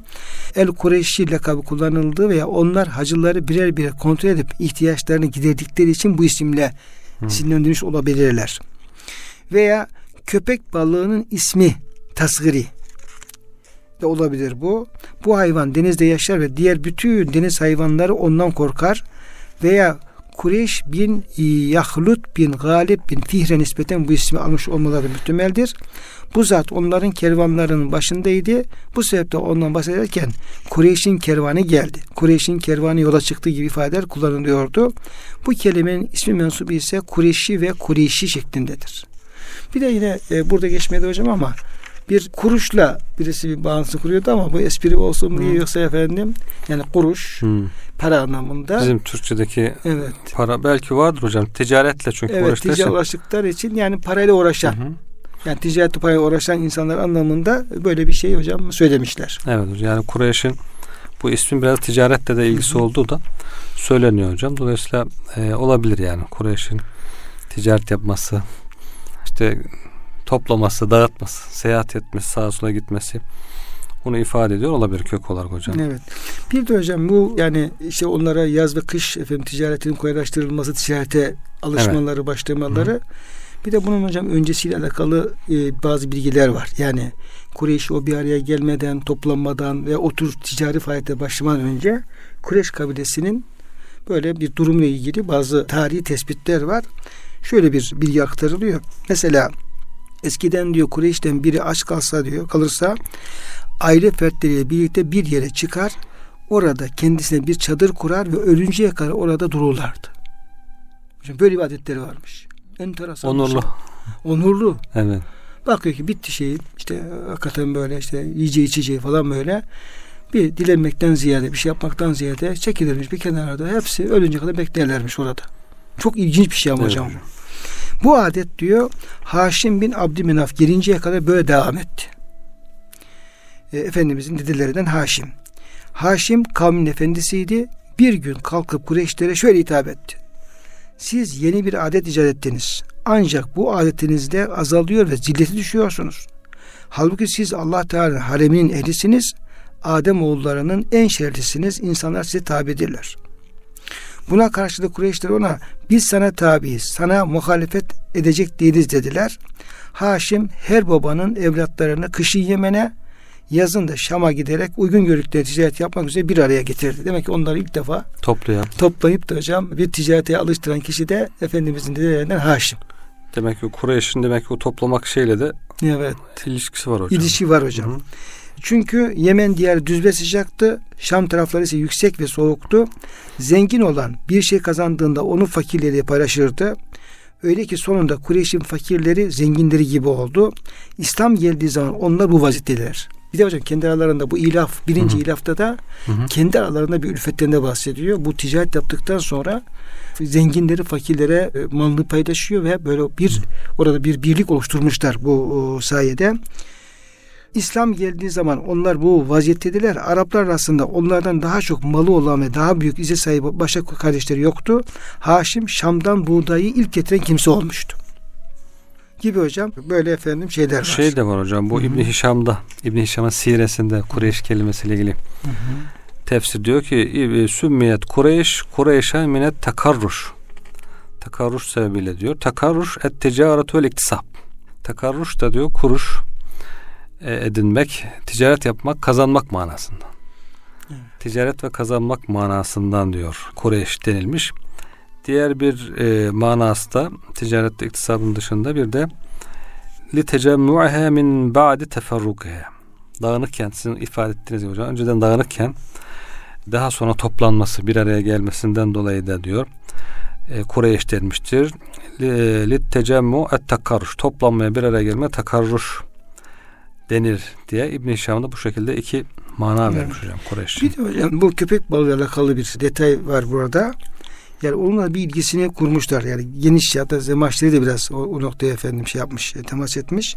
Speaker 1: El Kureyşi lakabı kullanıldığı veya onlar hacıları birer birer kontrol edip ihtiyaçlarını giderdikleri için bu isimle isimlendirilmiş olabilirler veya köpek balığının ismi tasgiri de olabilir bu. Bu hayvan denizde yaşar ve diğer bütün deniz hayvanları ondan korkar veya Kureyş bin Yahlut bin Galip bin Fihre nispeten bu ismi almış olmaları muhtemeldir. Bu zat onların kervanlarının başındaydı. Bu sebeple ondan bahsederken Kureyş'in kervanı geldi. Kureyş'in kervanı yola çıktığı gibi ifadeler kullanılıyordu. Bu kelimenin ismi mensubu ise Kureyşi ve Kureyşi şeklindedir. Bir de yine e, burada geçmedi hocam ama bir kuruşla birisi bir bağıntısı kuruyordu ama bu espri olsun diye yoksa efendim yani kuruş
Speaker 2: Hı.
Speaker 1: para anlamında.
Speaker 2: Bizim Türkçedeki
Speaker 1: evet.
Speaker 2: para belki vardır hocam. Ticaretle çünkü
Speaker 1: Evet
Speaker 2: uğraştığı için.
Speaker 1: uğraştıkları için yani parayla uğraşan
Speaker 2: Hı hı.
Speaker 1: yani ticaretle parayla uğraşan insanlar anlamında böyle bir şey hocam söylemişler.
Speaker 2: Evet. Yani Kureyş'in bu ismin biraz ticaretle de ilgisi olduğu da söyleniyor hocam. Dolayısıyla e, olabilir yani Kureyş'in ticaret yapması, işte toplaması, dağıtması, seyahat etmesi, sağa sola gitmesi bunu ifade ediyor olabilir kök olarak hocam.
Speaker 1: Evet. Bir de hocam bu yani işte onlara yaz ve kış efendim ticaretin kolaylaştırılması, ticarete alışmaları, başlamaları. Bir de bunun hocam öncesiyle alakalı e, bazı bilgiler var. Yani Kureyş o bir araya gelmeden, toplanmadan ve o tür ticari faaliyete başlamadan önce Kureyş kabilesinin böyle bir durumla ilgili bazı tarihi tespitler var. Şöyle bir bilgi aktarılıyor. Mesela eskiden diyor Kureyş'ten biri aç kalsa diyor, kalırsa aile fertleriyle birlikte bir yere çıkar. Orada kendisine bir çadır kurar ve ölünceye kadar orada dururlardı. Hocam böyle bir adetleri varmış. Enteresan.
Speaker 2: Onurlu.
Speaker 1: şey. Onurlu.
Speaker 2: Evet.
Speaker 1: Bakıyor ki bitti şey işte hakikaten böyle işte yiyeceği içeceği falan böyle bir dilenmekten ziyade bir şey yapmaktan ziyade çekilirmiş bir kenarda hepsi ölünce kadar beklerlermiş orada. Çok ilginç bir şey ama
Speaker 2: Evet
Speaker 1: hocam. Bu adet diyor Haşim bin Abdümenaf gelinceye kadar böyle devam etti. E, Efendimizin dedelerinden Haşim. Haşim kavmin efendisiydi. Bir gün kalkıp Kureyşlere şöyle hitap etti. Siz yeni bir adet icat ettiniz. Ancak bu adetinizde azalıyor ve zilleti düşüyorsunuz. Halbuki siz Allah Teala'nın hareminin ehlisiniz. Adem oğullarının en şerlisiniz. İnsanlar size tabidirler. Buna karşılık Kureyşler ona biz sana tabiiz, sana muhalefet edecek değiliz dediler. Haşim her babanın evlatlarını kışın Yemen'e yazın da Şam'a giderek uygun gördükleri ticaret yapmak üzere bir araya getirdi. Demek ki onları ilk defa
Speaker 2: Toplayan.
Speaker 1: toplayıp da hocam bir ticarete alıştıran kişi de Efendimizin dedelerinden Haşim.
Speaker 2: Demek ki Kureyş'in demek ki o toplamak şeyle de
Speaker 1: Evet.
Speaker 2: ilişkisi var hocam.
Speaker 1: İlişki var hocam.
Speaker 2: Hı hı.
Speaker 1: Çünkü Yemen diyarı düz ve sıcaktı. Şam tarafları ise yüksek ve soğuktu. Zengin olan bir şey kazandığında onu fakirleriyle paylaşırdı. Öyle ki sonunda Kureyş'in fakirleri zenginleri gibi oldu. İslam geldiği zaman onlar bu vaziyetteler. Bir de hocam kendi aralarında bu ilaf, birinci
Speaker 2: Hı hı.
Speaker 1: ilafta da
Speaker 2: Hı hı.
Speaker 1: kendi aralarında bir ülfetten de bahsediyor. Bu ticaret yaptıktan sonra zenginleri fakirlere e, malını paylaşıyor ve böyle bir orada bir birlik oluşturmuşlar bu sayede. İslam geldiği zaman onlar bu vaziyettediler. Araplar arasında onlardan daha çok malı olan ve daha büyük izzet sahibi başka kardeşleri yoktu. Haşim Şam'dan buğdayı ilk getiren kimse olmuştu. Gibi hocam böyle efendim şeyler var.
Speaker 2: Şey de var hocam bu. İbn Hişam'da İbn Hişam'ın siresinde Kureyş kelimesiyle ilgili
Speaker 1: Hı hı.
Speaker 2: tefsir diyor ki "İb- sümmiyet Kureyş Kureyş'e minet takarruş. Takarruş sebebiyle diyor. Takarruş et ticaretu vel iktisap. Takarruş da diyor kuruş e, edinmek, ticaret yapmak, kazanmak manasından. Ticaret ve kazanmak manasından diyor Kureyş denilmiş. Diğer bir e, manası da ticaret ve iktisabın dışında bir de li tecemmu'ha min ba'di teferrukiha. Dağınıkken sizin ifade ettiğiniz gibi hocam önceden dağınıkken daha sonra toplanması bir araya gelmesinden dolayı da diyor e, Kureyş denmiştir. Tecemmu et takarruş. Toplanmaya bir araya gelme takarruş denir diye İbn Hişam da bu şekilde iki mana
Speaker 1: Evet.
Speaker 2: vermiş hocam Kureyş.
Speaker 1: Bir de hocam bu köpek balığıyla alakalı bir detay var burada. Yani onunla bir ilgisini kurmuşlar. Yani geniş ya da Zemaşri de biraz o, o noktaya efendim şey yapmış, e, temas etmiş.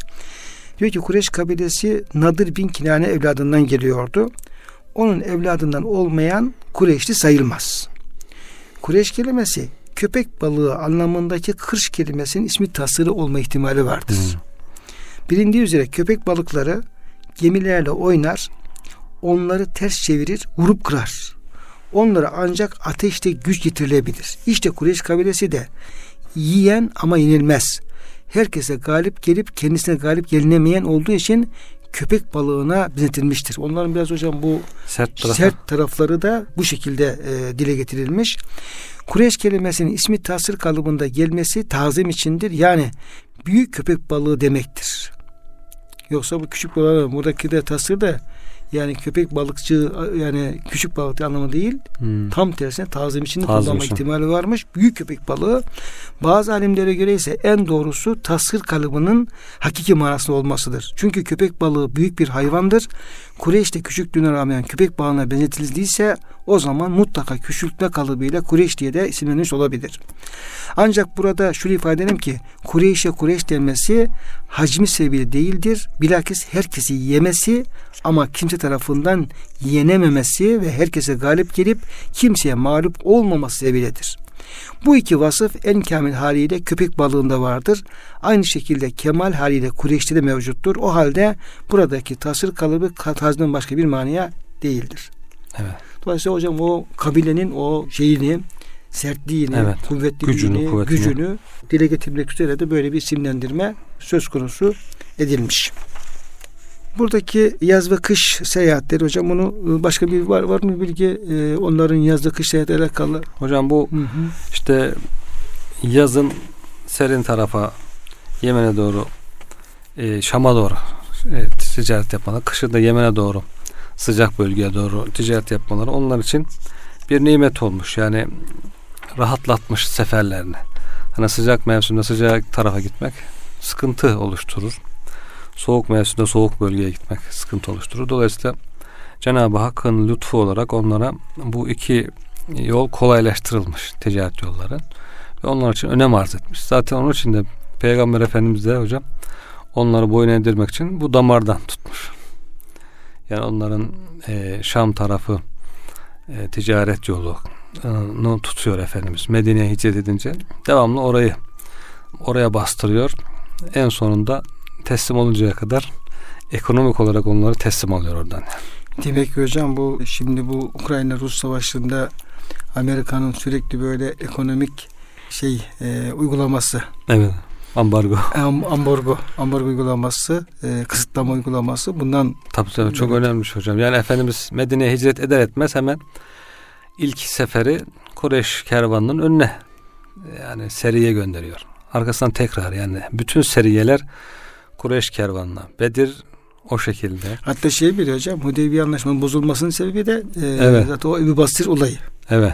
Speaker 1: Diyor ki Kureş kabilesi Nadir bin Kinane evladından geliyordu. Onun evladından olmayan Kureyşli sayılmaz. Kureş kelimesi köpek balığı anlamındaki kırş kelimesinin ismi tasırı olma ihtimali vardır.
Speaker 2: Hı.
Speaker 1: Bilindiği üzere köpek balıkları gemilerle oynar, onları ters çevirir, vurup kırar. Onlara ancak ateşte güç getirilebilir. İşte Kureyş kabilesi de yiyen ama yenilmez. Herkese galip gelip kendisine galip gelinemeyen olduğu için köpek balığına benzetilmiştir. Onların biraz hocam bu
Speaker 2: Sert tarafı.
Speaker 1: sert tarafları da bu şekilde e, dile getirilmiş. Kureyş kelimesinin ismi tasır kalıbında gelmesi tazim içindir. Yani büyük köpek balığı demektir. Yoksa bu küçük balığı buradaki de tasır da Yani köpek balıkçı yani küçük balık anlamı değil. Hmm. Tam tersine tazim için kullanma ihtimali varmış. Büyük köpek balığı. Bazı alimlere göre ise en doğrusu tasvir kalıbının hakiki manasında olmasıdır. Çünkü köpek balığı büyük bir hayvandır. Kureyş de küçüklüğüne rağmen köpek balığına benzetildiyse o zaman mutlaka küçültme kalıbıyla Kureyş diye de isimlenmiş olabilir. Ancak burada şunu ifade edelim ki Kureyş'e Kureyş denmesi hacmi sebebiyle değildir. Bilakis herkesi yemesi ama kimse tarafından yenememesi ve herkese galip gelip kimseye mağlup olmaması sebebiyledir. Bu iki vasıf en kamil haliyle köpek balığında vardır. Aynı şekilde kemal haliyle Kureyş'te de mevcuttur. O halde buradaki tasır kalıbı tazmin başka bir manaya değildir. Evet. Dolayısıyla hocam o kabilenin o şeyini, sertliğini, evet. kuvvetliliğini, gücünü, kuvvetini. gücünü dile getirmek üzere de böyle bir isimlendirme söz konusu edilmiş. Buradaki yaz ve kış seyahatleri hocam bunu e, başka bir var var mı bilgi e, onların yaz ve kış seyahatleri alakalı?
Speaker 2: Hocam bu hı hı. işte yazın serin tarafa Yemen'e doğru e, Şam'a doğru e, ticaret yapmaları, kışın da Yemen'e doğru sıcak bölgeye doğru ticaret yapmaları onlar için bir nimet olmuş. Yani rahatlatmış seferlerini. Hani sıcak mevsimde sıcak tarafa gitmek sıkıntı oluşturur soğuk mevsimde soğuk bölgeye gitmek sıkıntı oluşturur. Dolayısıyla Cenab-ı Hakk'ın lütfu olarak onlara bu iki yol kolaylaştırılmış ticaret yolları ve onlar için önem arz etmiş. Zaten onun için de Peygamber Efendimiz de hocam onları boyun eğdirmek için bu damardan tutmuş. Yani onların e, Şam tarafı e, ticaret yolunu tutuyor Efendimiz. Medine'ye hicret edince devamlı orayı oraya bastırıyor. En sonunda teslim oluncaya kadar ekonomik olarak onları teslim alıyor oradan.
Speaker 1: Demek ki hocam bu şimdi bu Ukrayna-Rus savaşında Amerika'nın sürekli böyle ekonomik şey e, uygulaması.
Speaker 2: Evet. Ambargo.
Speaker 1: Am, ambargo. Ambargo uygulaması, e, kısıtlama uygulaması bundan
Speaker 2: tabii tabii çok evet. önemli hocam. Yani Efendimiz Medine'ye hicret eder etmez hemen ilk seferi Kureyş kervanının önüne yani seriye gönderiyor. Arkasından tekrar yani bütün seriyeler Kureyş kervanına. Bedir o şekilde.
Speaker 1: Hatta şey bir hocam Hudeybiye anlaşmanın bozulmasının sebebi de e, evet. zaten o Ebu Basir olayı.
Speaker 2: Evet.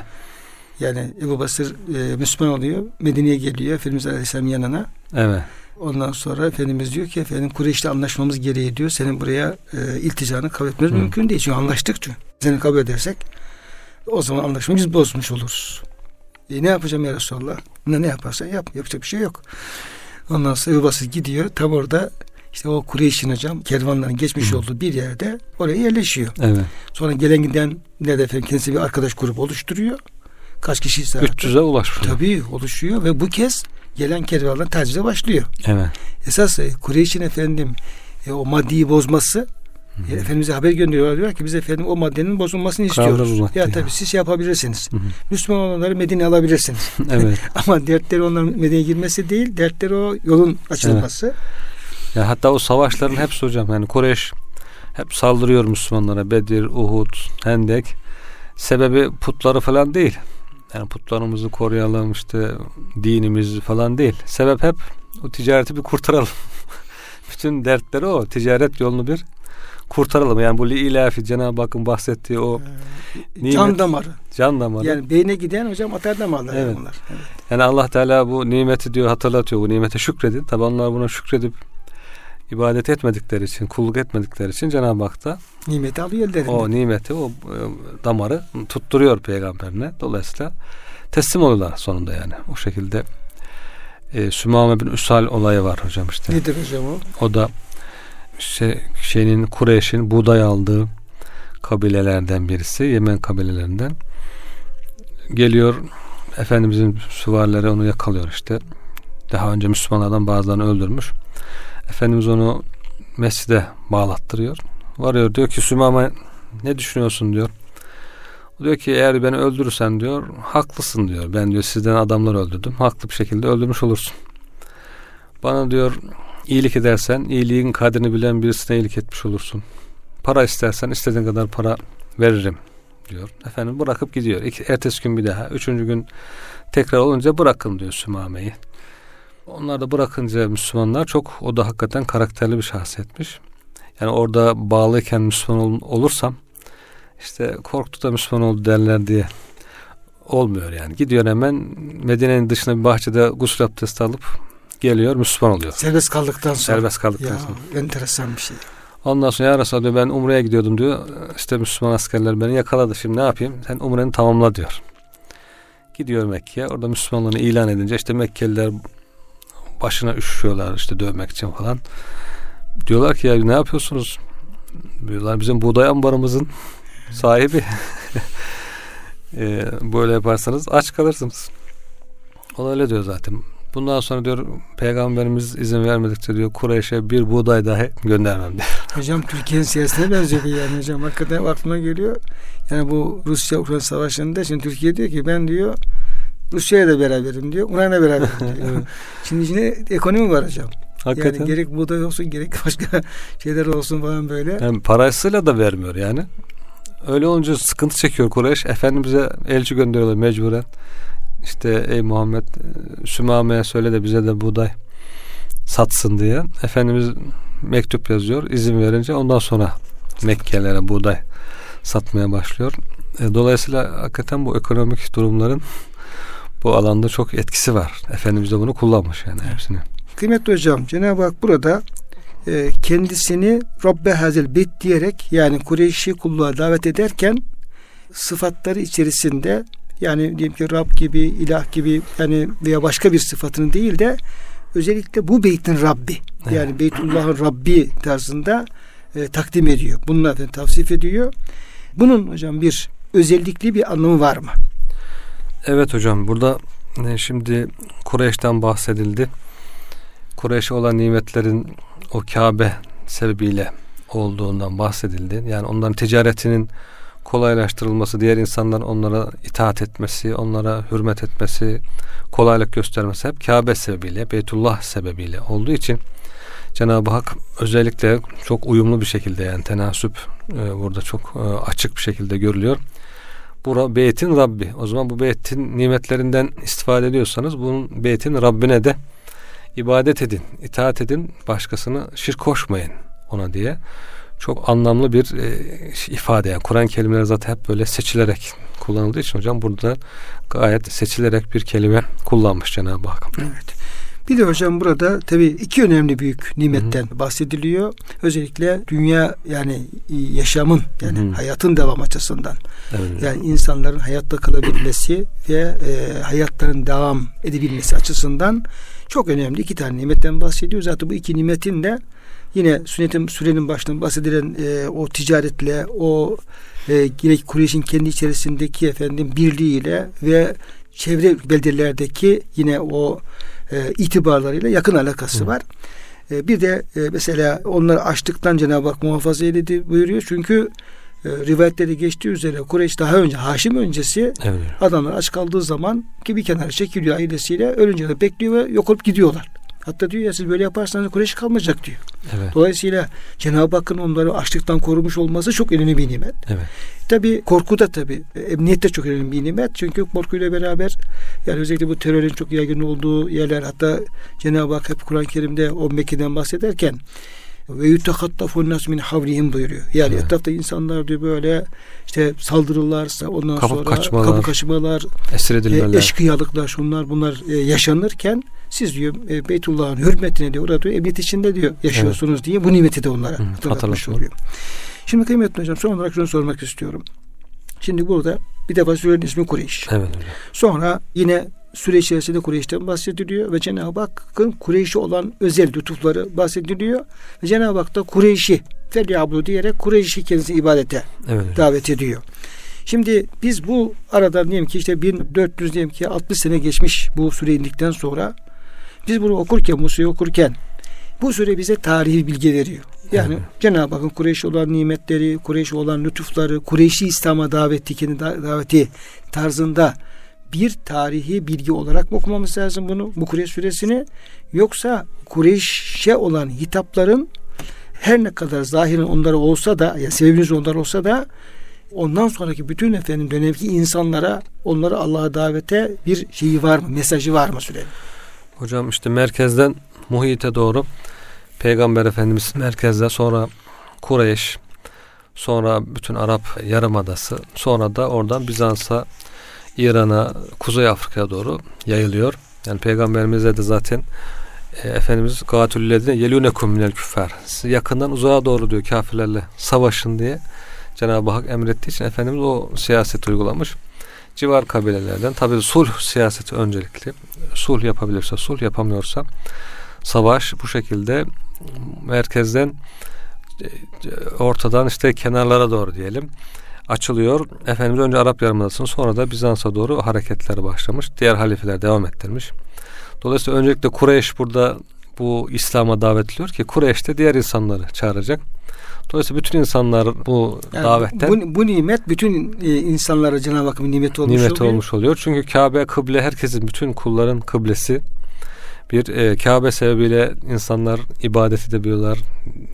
Speaker 1: Yani Ebu Basir e, Müslüman oluyor. Medine'ye geliyor Efendimiz Aleyhisselam yanına.
Speaker 2: Evet.
Speaker 1: Ondan sonra Efendimiz diyor ki efendim Kureyş'le anlaşmamız gereği diyor. Senin buraya e, ilticanı kabul etmemiz Hı. mümkün değil. Çünkü anlaştık çünkü. Seni kabul edersek o zaman anlaşmayı biz bozmuş oluruz. E, ne yapacağım ya Resulallah? Ne, ne yaparsan yap. Yapacak bir şey yok. Ondan sonra Ebu Basır gidiyor. Tam orada işte o Kureyş'in hocam kervanların geçmiş Hı. olduğu bir yerde oraya yerleşiyor.
Speaker 2: Evet.
Speaker 1: Sonra gelen giden ne de efendim kendisi bir arkadaş grubu oluşturuyor. Kaç kişi ise
Speaker 2: 300'e ulaşıyor.
Speaker 1: Tabii oluşuyor ve bu kez gelen kervanlar tacize başlıyor.
Speaker 2: Evet.
Speaker 1: Esas e, Kureyş'in efendim e, o maddiyi bozması Hı hı. Efendimiz'e haber gönderiyorlar diyor ki biz efendim o maddenin bozulmasını istiyoruz. Ya, ya tabii siz şey yapabilirsiniz. Hı hı. Müslüman olanları Medine alabilirsiniz. [LAUGHS]
Speaker 2: evet. [LAUGHS]
Speaker 1: Ama dertleri onların Medine'ye girmesi değil, dertleri o yolun açılması. Evet.
Speaker 2: Ya hatta o savaşların hepsi hocam yani Kureyş hep saldırıyor Müslümanlara. Bedir, Uhud, Hendek. Sebebi putları falan değil. Yani putlarımızı koruyalım işte dinimiz falan değil. Sebep hep o ticareti bir kurtaralım. [LAUGHS] Bütün dertleri o. Ticaret yolunu bir kurtaralım. Yani bu ilafi Cenab-ı Hakk'ın bahsettiği o
Speaker 1: ee, nimet, can damarı.
Speaker 2: Can damarı.
Speaker 1: Yani beyne giden hocam atar damarlar
Speaker 2: evet. bunlar. Evet. Yani Allah Teala bu nimeti diyor hatırlatıyor. Bu nimete şükredin. Tabi onlar buna şükredip ibadet etmedikleri için, kulluk etmedikleri için Cenab-ı Hak da
Speaker 1: nimeti alıyor ellerinden.
Speaker 2: O nimeti, o e, damarı tutturuyor peygamberine. Dolayısıyla teslim oluyorlar sonunda yani. O şekilde e, Sümame bin Üsal olayı var hocam işte.
Speaker 1: Nedir hocam o?
Speaker 2: O da şeyin Kureyş'in buğday aldığı kabilelerden birisi. Yemen kabilelerinden. Geliyor Efendimizin süvarileri onu yakalıyor işte. Daha önce Müslümanlardan bazılarını öldürmüş. Efendimiz onu mescide bağlattırıyor. Varıyor diyor ki Sümame ne düşünüyorsun diyor. Diyor ki eğer beni öldürürsen diyor haklısın diyor. Ben diyor sizden adamlar öldürdüm. Haklı bir şekilde öldürmüş olursun. Bana diyor iyilik edersen iyiliğin kadrini bilen birisine iyilik etmiş olursun. Para istersen istediğin kadar para veririm diyor. Efendim bırakıp gidiyor. Ertesi gün bir daha. Üçüncü gün tekrar olunca bırakın diyor Sümame'yi. Onlar da bırakınca Müslümanlar çok o da hakikaten karakterli bir şahsiyetmiş. Yani orada bağlıyken Müslüman ol, olursam işte korktu da Müslüman oldu derler diye olmuyor yani. Gidiyor hemen Medine'nin dışına bir bahçede gusül abdesti alıp geliyor Müslüman oluyor.
Speaker 1: Serbest kaldıktan sonra.
Speaker 2: Serbest kaldıktan
Speaker 1: ya,
Speaker 2: sonra.
Speaker 1: Enteresan bir şey.
Speaker 2: Ondan sonra ya Resulallah diyor ben Umre'ye gidiyordum diyor. İşte Müslüman askerler beni yakaladı. Şimdi ne yapayım? Sen Umre'ni tamamla diyor. Gidiyor Mekke'ye. Orada Müslümanlığını ilan edince işte Mekkeliler başına üşüyorlar işte dövmek için falan. Diyorlar ki ya ne yapıyorsunuz? Diyorlar bizim buğday ambarımızın sahibi. [LAUGHS] e, böyle yaparsanız aç kalırsınız. O da öyle diyor zaten. Bundan sonra diyor peygamberimiz izin vermedikçe diyor Kureyş'e bir buğday dahi göndermem diyor. [LAUGHS]
Speaker 1: Hocam Türkiye'nin siyasetine benziyor yani hocam. Hakikaten aklıma geliyor. Yani bu Rusya-Ukrayna savaşında şimdi Türkiye diyor ki ben diyor Rusya'ya da beraberim diyor. Ukrayna beraberim diyor. [LAUGHS] evet. Şimdi içine ekonomi var hocam. Hakikaten. Yani gerek buğday olsun gerek başka [LAUGHS] şeyler olsun falan böyle.
Speaker 2: Yani parasıyla da vermiyor yani. Öyle olunca sıkıntı çekiyor Kureyş. Efendimiz'e elçi gönderiyorlar mecburen. İşte ey Muhammed Sümame'ye söyle de bize de buğday satsın diye. Efendimiz mektup yazıyor. izin verince ondan sonra Mekkelilere buğday satmaya başlıyor. E, dolayısıyla hakikaten bu ekonomik durumların bu alanda çok etkisi var. Efendimiz de bunu kullanmış yani hepsini.
Speaker 1: Kıymetli hocam Cenab-ı Hak burada e, kendisini Rabbe Hazel Beyt diyerek yani Kureyş'i kulluğa davet ederken sıfatları içerisinde yani diyelim ki Rab gibi, ilah gibi yani veya başka bir sıfatını değil de özellikle bu beytin Rabbi evet. yani Beytullah'ın Rabbi tarzında e, takdim ediyor. Bununla efendim tavsif ediyor. Bunun hocam bir özellikli bir anlamı var mı?
Speaker 2: Evet hocam burada e, şimdi Kureyş'ten bahsedildi. Kureyş'e olan nimetlerin o Kabe sebebiyle olduğundan bahsedildi. Yani onların ticaretinin kolaylaştırılması, diğer insanların onlara itaat etmesi, onlara hürmet etmesi, kolaylık göstermesi hep Kabe sebebiyle, Beytullah sebebiyle olduğu için Cenab-ı Hak özellikle çok uyumlu bir şekilde yani tenasüp e, burada çok e, açık bir şekilde görülüyor. Bu beytin Rabbi. O zaman bu beytin nimetlerinden istifade ediyorsanız bunun beytin Rabbine de ibadet edin, itaat edin, başkasını şirk koşmayın ona diye çok anlamlı bir e, ifade. Yani Kur'an kelimeleri zaten hep böyle seçilerek kullanıldığı için hocam burada gayet seçilerek bir kelime kullanmış Cenab-ı Hak.
Speaker 1: Evet. Bir de hocam burada tabii iki önemli büyük nimetten Hı-hı. bahsediliyor. Özellikle dünya yani yaşamın yani Hı-hı. hayatın devam açısından. Evet. Yani insanların hayatta kalabilmesi ve e, hayatların devam edebilmesi açısından çok önemli iki tane nimetten bahsediyor. Zaten bu iki nimetin de yine sünnetin sürenin başında bahsedilen e, o ticaretle o e, yine Kureyş'in kendi içerisindeki efendim birliğiyle ve çevre beldelerdeki yine o e, itibarlarıyla yakın alakası Hı. var. E, bir de e, mesela onları açtıktan Cenab-ı Hak muhafaza edildi buyuruyor. Çünkü e, rivayetlerde geçtiği üzere Kureyş daha önce Haşim öncesi evet. adamlar aç kaldığı zaman ki bir kenara çekiliyor ailesiyle ölünce de bekliyor ve yok olup gidiyorlar. Hatta diyor ya siz böyle yaparsanız Kureyş kalmayacak diyor. Evet. Dolayısıyla Cenab-ı Hakk'ın onları açlıktan korumuş olması çok önemli bir nimet. Evet. Tabi korku da tabi emniyet de çok önemli bir nimet. Çünkü korkuyla beraber yani özellikle bu terörün çok yaygın olduğu yerler hatta Cenab-ı Hak hep Kur'an-ı Kerim'de o Mekke'den bahsederken ve yutakattafun nas min havlihim buyuruyor. Yani evet. etrafta insanlar diyor böyle işte saldırırlarsa ondan kapı sonra kaçmalar, kapı kaçmalar, esir edilmeler. E, eşkıyalıklar şunlar bunlar e, yaşanırken siz diyor e, Beytullah'ın hürmetine diyor orada diyor emniyet içinde diyor yaşıyorsunuz evet. diye bu nimeti de onlara Hı, hatırlatmış oluyor. Şimdi kıymetli hocam son olarak şunu sormak istiyorum. Şimdi burada bir defa sürenin ismi Kureyş. Evet. Sonra yine süre içerisinde Kureyş'ten bahsediliyor ve Cenab-ı Hakk'ın Kureyş'i olan özel lütufları bahsediliyor. Ve Cenab-ı Hak da Kureyş'i Felyablu diyerek Kureyş'i kendisi ibadete evet. davet ediyor. Şimdi biz bu arada diyelim ki işte 1400 diyelim ki 60 sene geçmiş bu süre indikten sonra biz bunu okurken, bu suyu okurken bu süre bize tarihi bilgi veriyor. Yani evet. Cenab-ı Hakk'ın Kureyş'e olan nimetleri, Kureyş'e olan lütufları, Kureyş'i İslam'a daveti, kendi daveti tarzında bir tarihi bilgi olarak mı okumamız lazım bunu, bu Kureyş suresini? Yoksa Kureyş'e olan hitapların her ne kadar zahirin onlara olsa da, ya sebebiniz onlar olsa da ondan sonraki bütün efendim dönemki insanlara onları Allah'a davete bir şeyi var mı? Mesajı var mı sürenin?
Speaker 2: Hocam işte merkezden muhite doğru Peygamber Efendimiz merkezde sonra Kureyş, sonra bütün Arap Yarımadası, sonra da oradan Bizans'a, İran'a, Kuzey Afrika'ya doğru yayılıyor. Yani Peygamberimize de zaten e, Efendimiz gatüllezine yelûnekum minel küffar. Yakından uzağa doğru diyor kafirlerle savaşın diye Cenab-ı Hak emrettiği için Efendimiz o siyaseti uygulamış. Civar kabilelerden tabi sulh siyaseti öncelikli. Sulh yapabilirse sulh yapamıyorsa savaş bu şekilde merkezden e, ortadan işte kenarlara doğru diyelim açılıyor. Efendimiz önce Arap Yarımadası'nın sonra da Bizans'a doğru hareketler başlamış. Diğer halifeler devam ettirmiş. Dolayısıyla öncelikle Kureyş burada bu İslam'a davetliyor ki Kureyş de diğer insanları çağıracak. Dolayısıyla bütün insanlar bu yani davetten
Speaker 1: bu, bu nimet bütün e, insanlara Cenab-ı Hakk'ın nimeti olmuş
Speaker 2: nimet
Speaker 1: oluyor.
Speaker 2: olmuş oluyor. Çünkü Kabe kıble herkesin bütün kulların kıblesi. Bir e, Kabe sebebiyle insanlar ibadet edebiliyorlar.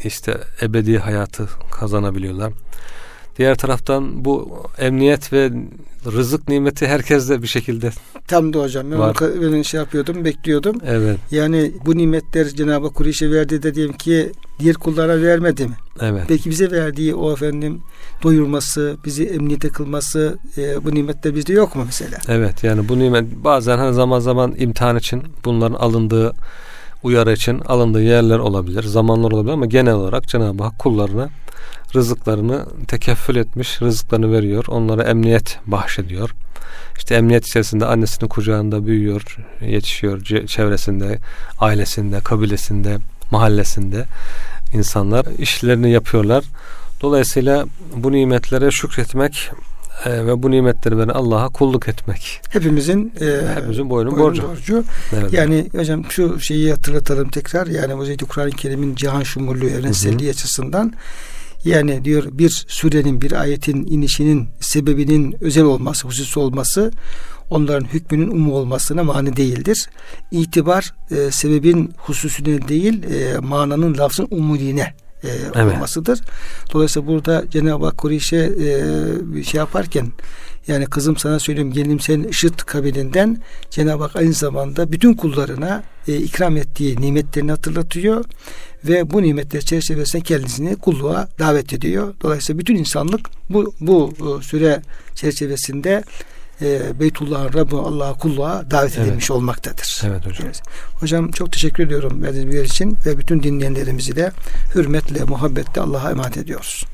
Speaker 2: İşte ebedi hayatı kazanabiliyorlar. Diğer taraftan bu emniyet ve rızık nimeti herkeste bir şekilde
Speaker 1: Tam da hocam. Ben,
Speaker 2: var.
Speaker 1: ben şey yapıyordum, bekliyordum.
Speaker 2: Evet.
Speaker 1: Yani bu nimetler Cenab-ı Kureyş'e verdi de diyelim ki diğer kullara vermedi mi?
Speaker 2: Evet.
Speaker 1: Belki bize verdiği o efendim doyurması, bizi emniyete kılması e, bu nimetler bizde yok mu mesela?
Speaker 2: Evet yani bu nimet bazen hani zaman zaman imtihan için bunların alındığı uyarı için alındığı yerler olabilir, zamanlar olabilir ama genel olarak Cenab-ı Hak kullarına rızıklarını tekeffül etmiş, rızıklarını veriyor. Onlara emniyet bahşediyor. İşte emniyet içerisinde annesinin kucağında büyüyor, yetişiyor, çevresinde, ailesinde, kabilesinde, mahallesinde insanlar işlerini yapıyorlar. Dolayısıyla bu nimetlere şükretmek e, ve bu nimetleri veren Allah'a kulluk etmek.
Speaker 1: Hepimizin e,
Speaker 2: hepimizin boynun, borcu.
Speaker 1: borcu. Evet. Yani hocam şu şeyi hatırlatalım tekrar. Yani özellikle Kur'an-ı Kerim'in cihan şumurluğu, evrenselliği açısından yani diyor bir surenin bir ayetin inişinin sebebinin özel olması, hususi olması onların hükmünün umu olmasına mani değildir. İtibar e, sebebin hususine değil e, mananın lafzın umuline e, evet. olmasıdır. Dolayısıyla burada Cenab-ı Hak Kureyş'e e, şey yaparken yani kızım sana söyleyeyim gelinim sen ışıt kabilinden Cenab-ı Hak aynı zamanda bütün kullarına e, ikram ettiği nimetlerini hatırlatıyor ve bu nimetler çerçevesinde kendisini kulluğa davet ediyor. Dolayısıyla bütün insanlık bu bu e, süre çerçevesinde e, Beytullah'ın Rabbi Allah'a kulluğa davet evet. edilmiş olmaktadır.
Speaker 2: Evet hocam. Evet.
Speaker 1: Hocam çok teşekkür ediyorum verdiğiniz için ve bütün dinleyenlerimizi de hürmetle, muhabbetle Allah'a emanet ediyoruz.